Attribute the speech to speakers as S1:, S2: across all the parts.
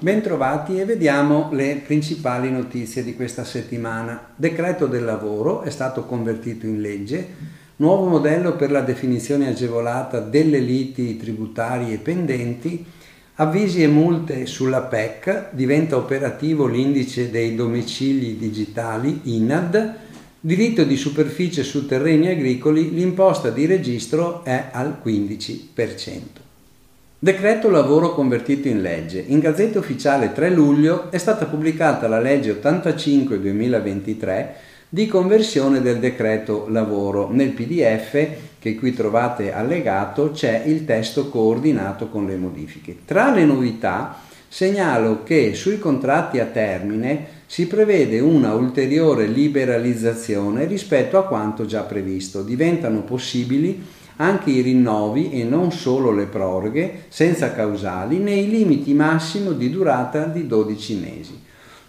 S1: Bentrovati e vediamo le principali notizie di questa settimana. Decreto del lavoro è stato convertito in legge, nuovo modello per la definizione agevolata delle liti tributarie pendenti, avvisi e multe sulla PEC, diventa operativo l'indice dei domicili digitali INAD, diritto di superficie su terreni agricoli, l'imposta di registro è al 15%. Decreto lavoro convertito in legge. In Gazzetta Ufficiale 3 luglio è stata pubblicata la legge 85-2023 di conversione del decreto lavoro. Nel PDF che qui trovate allegato c'è il testo coordinato con le modifiche. Tra le novità segnalo che sui contratti a termine si prevede una ulteriore liberalizzazione rispetto a quanto già previsto. Diventano possibili anche i rinnovi e non solo le proroghe senza causali nei limiti massimo di durata di 12 mesi.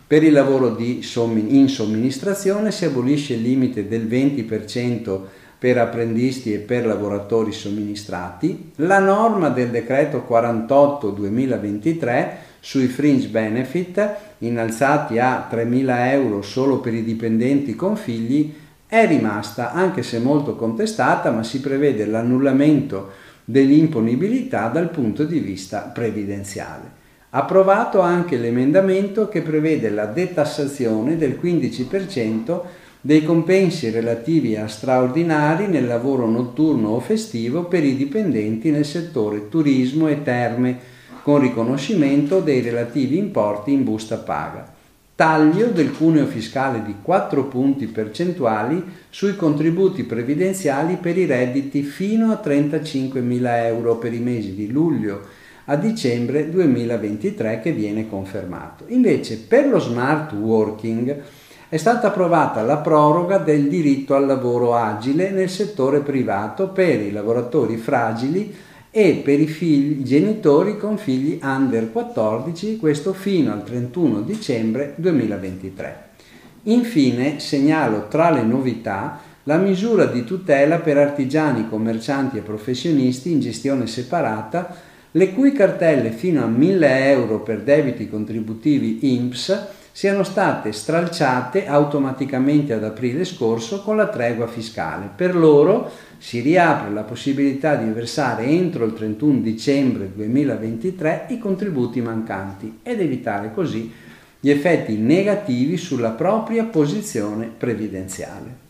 S1: Per il lavoro in somministrazione si abolisce il limite del 20% per apprendisti e per lavoratori somministrati, la norma del decreto 48-2023 sui fringe benefit innalzati a 3.000 euro solo per i dipendenti con figli è rimasta, anche se molto contestata, ma si prevede l'annullamento dell'imponibilità dal punto di vista previdenziale. Approvato anche l'emendamento che prevede la detassazione del 15% dei compensi relativi a straordinari nel lavoro notturno o festivo per i dipendenti nel settore turismo e terme, con riconoscimento dei relativi importi in busta paga taglio del cuneo fiscale di 4 punti percentuali sui contributi previdenziali per i redditi fino a 35.000 euro per i mesi di luglio a dicembre 2023 che viene confermato. Invece per lo smart working è stata approvata la proroga del diritto al lavoro agile nel settore privato per i lavoratori fragili e per i figli, genitori con figli under 14, questo fino al 31 dicembre 2023. Infine segnalo tra le novità la misura di tutela per artigiani, commercianti e professionisti in gestione separata, le cui cartelle fino a 1000 euro per debiti contributivi INPS siano state stralciate automaticamente ad aprile scorso con la tregua fiscale. Per loro si riapre la possibilità di versare entro il 31 dicembre 2023 i contributi mancanti ed evitare così gli effetti negativi sulla propria posizione previdenziale.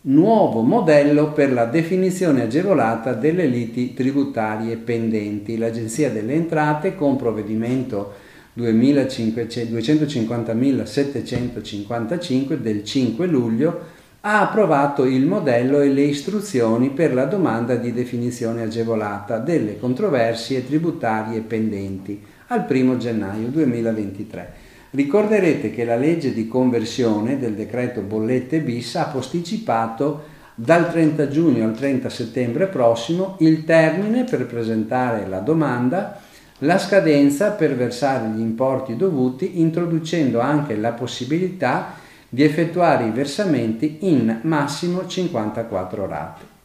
S1: Nuovo modello per la definizione agevolata delle liti tributarie pendenti. L'Agenzia delle Entrate con provvedimento 250.755 del 5 luglio ha approvato il modello e le istruzioni per la domanda di definizione agevolata delle controversie tributarie pendenti al 1 gennaio 2023. Ricorderete che la legge di conversione del decreto bollette bis ha posticipato dal 30 giugno al 30 settembre prossimo il termine per presentare la domanda, la scadenza per versare gli importi dovuti, introducendo anche la possibilità di effettuare i versamenti in massimo 54 rate.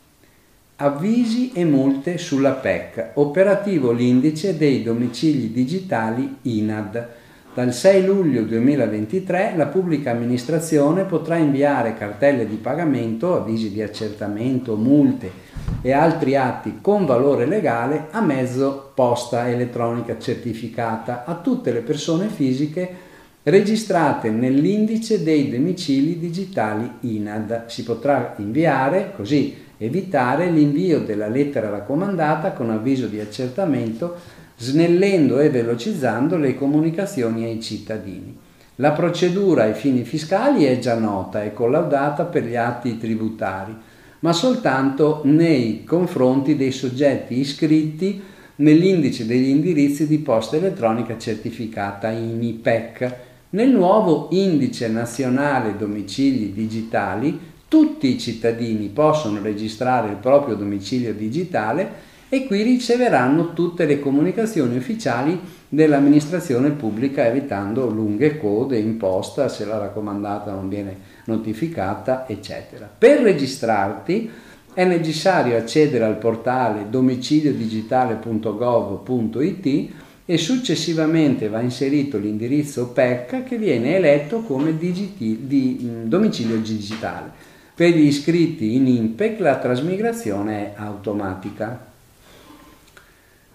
S1: Avvisi e multe sulla PEC, operativo l'indice dei domicili digitali INAD. Dal 6 luglio 2023 la pubblica amministrazione potrà inviare cartelle di pagamento, avvisi di accertamento, multe e altri atti con valore legale a mezzo posta elettronica certificata a tutte le persone fisiche registrate nell'indice dei domicili digitali INAD. Si potrà inviare così evitare l'invio della lettera raccomandata con avviso di accertamento, snellendo e velocizzando le comunicazioni ai cittadini. La procedura ai fini fiscali è già nota e collaudata per gli atti tributari, ma soltanto nei confronti dei soggetti iscritti nell'indice degli indirizzi di posta elettronica certificata INIPEC. Nel nuovo indice nazionale domicili digitali tutti i cittadini possono registrare il proprio domicilio digitale e qui riceveranno tutte le comunicazioni ufficiali dell'amministrazione pubblica evitando lunghe code in posta se la raccomandata non viene notificata eccetera. Per registrarti È necessario accedere al portale domiciliodigitale.gov.it e successivamente va inserito l'indirizzo PEC che viene eletto come digiti, di, mm, domicilio digitale. Per gli iscritti in INPEC la trasmigrazione è automatica.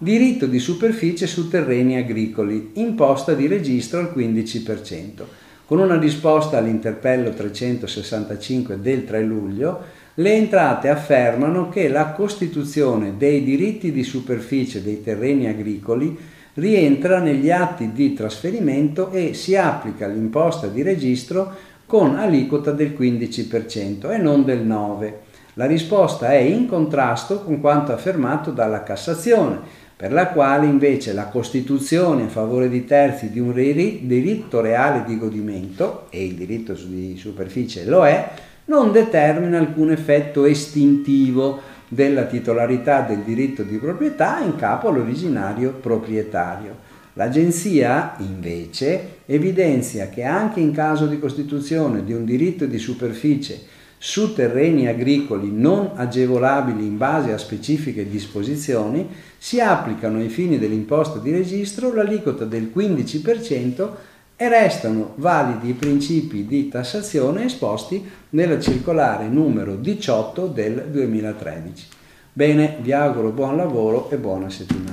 S1: Diritto di superficie su terreni agricoli, imposta di registro al 15%. Con una risposta all'interpello 365 del 3 luglio, le entrate affermano che la costituzione dei diritti di superficie dei terreni agricoli rientra negli atti di trasferimento e si applica l'imposta di registro con aliquota del 15% e non del 9%. La risposta è in contrasto con quanto affermato dalla Cassazione, per la quale invece la Costituzione a favore di terzi di un diritto reale di godimento, e il diritto di superficie lo è, non determina alcun effetto estintivo della titolarità del diritto di proprietà in capo all'originario proprietario. L'Agenzia, invece, evidenzia che anche in caso di costituzione di un diritto di superficie su terreni agricoli non agevolabili in base a specifiche disposizioni, si applicano ai fini dell'imposta di registro l'aliquota del 15% e restano validi i principi di tassazione esposti nella circolare numero 18 del 2013. Bene, vi auguro buon lavoro e buona settimana.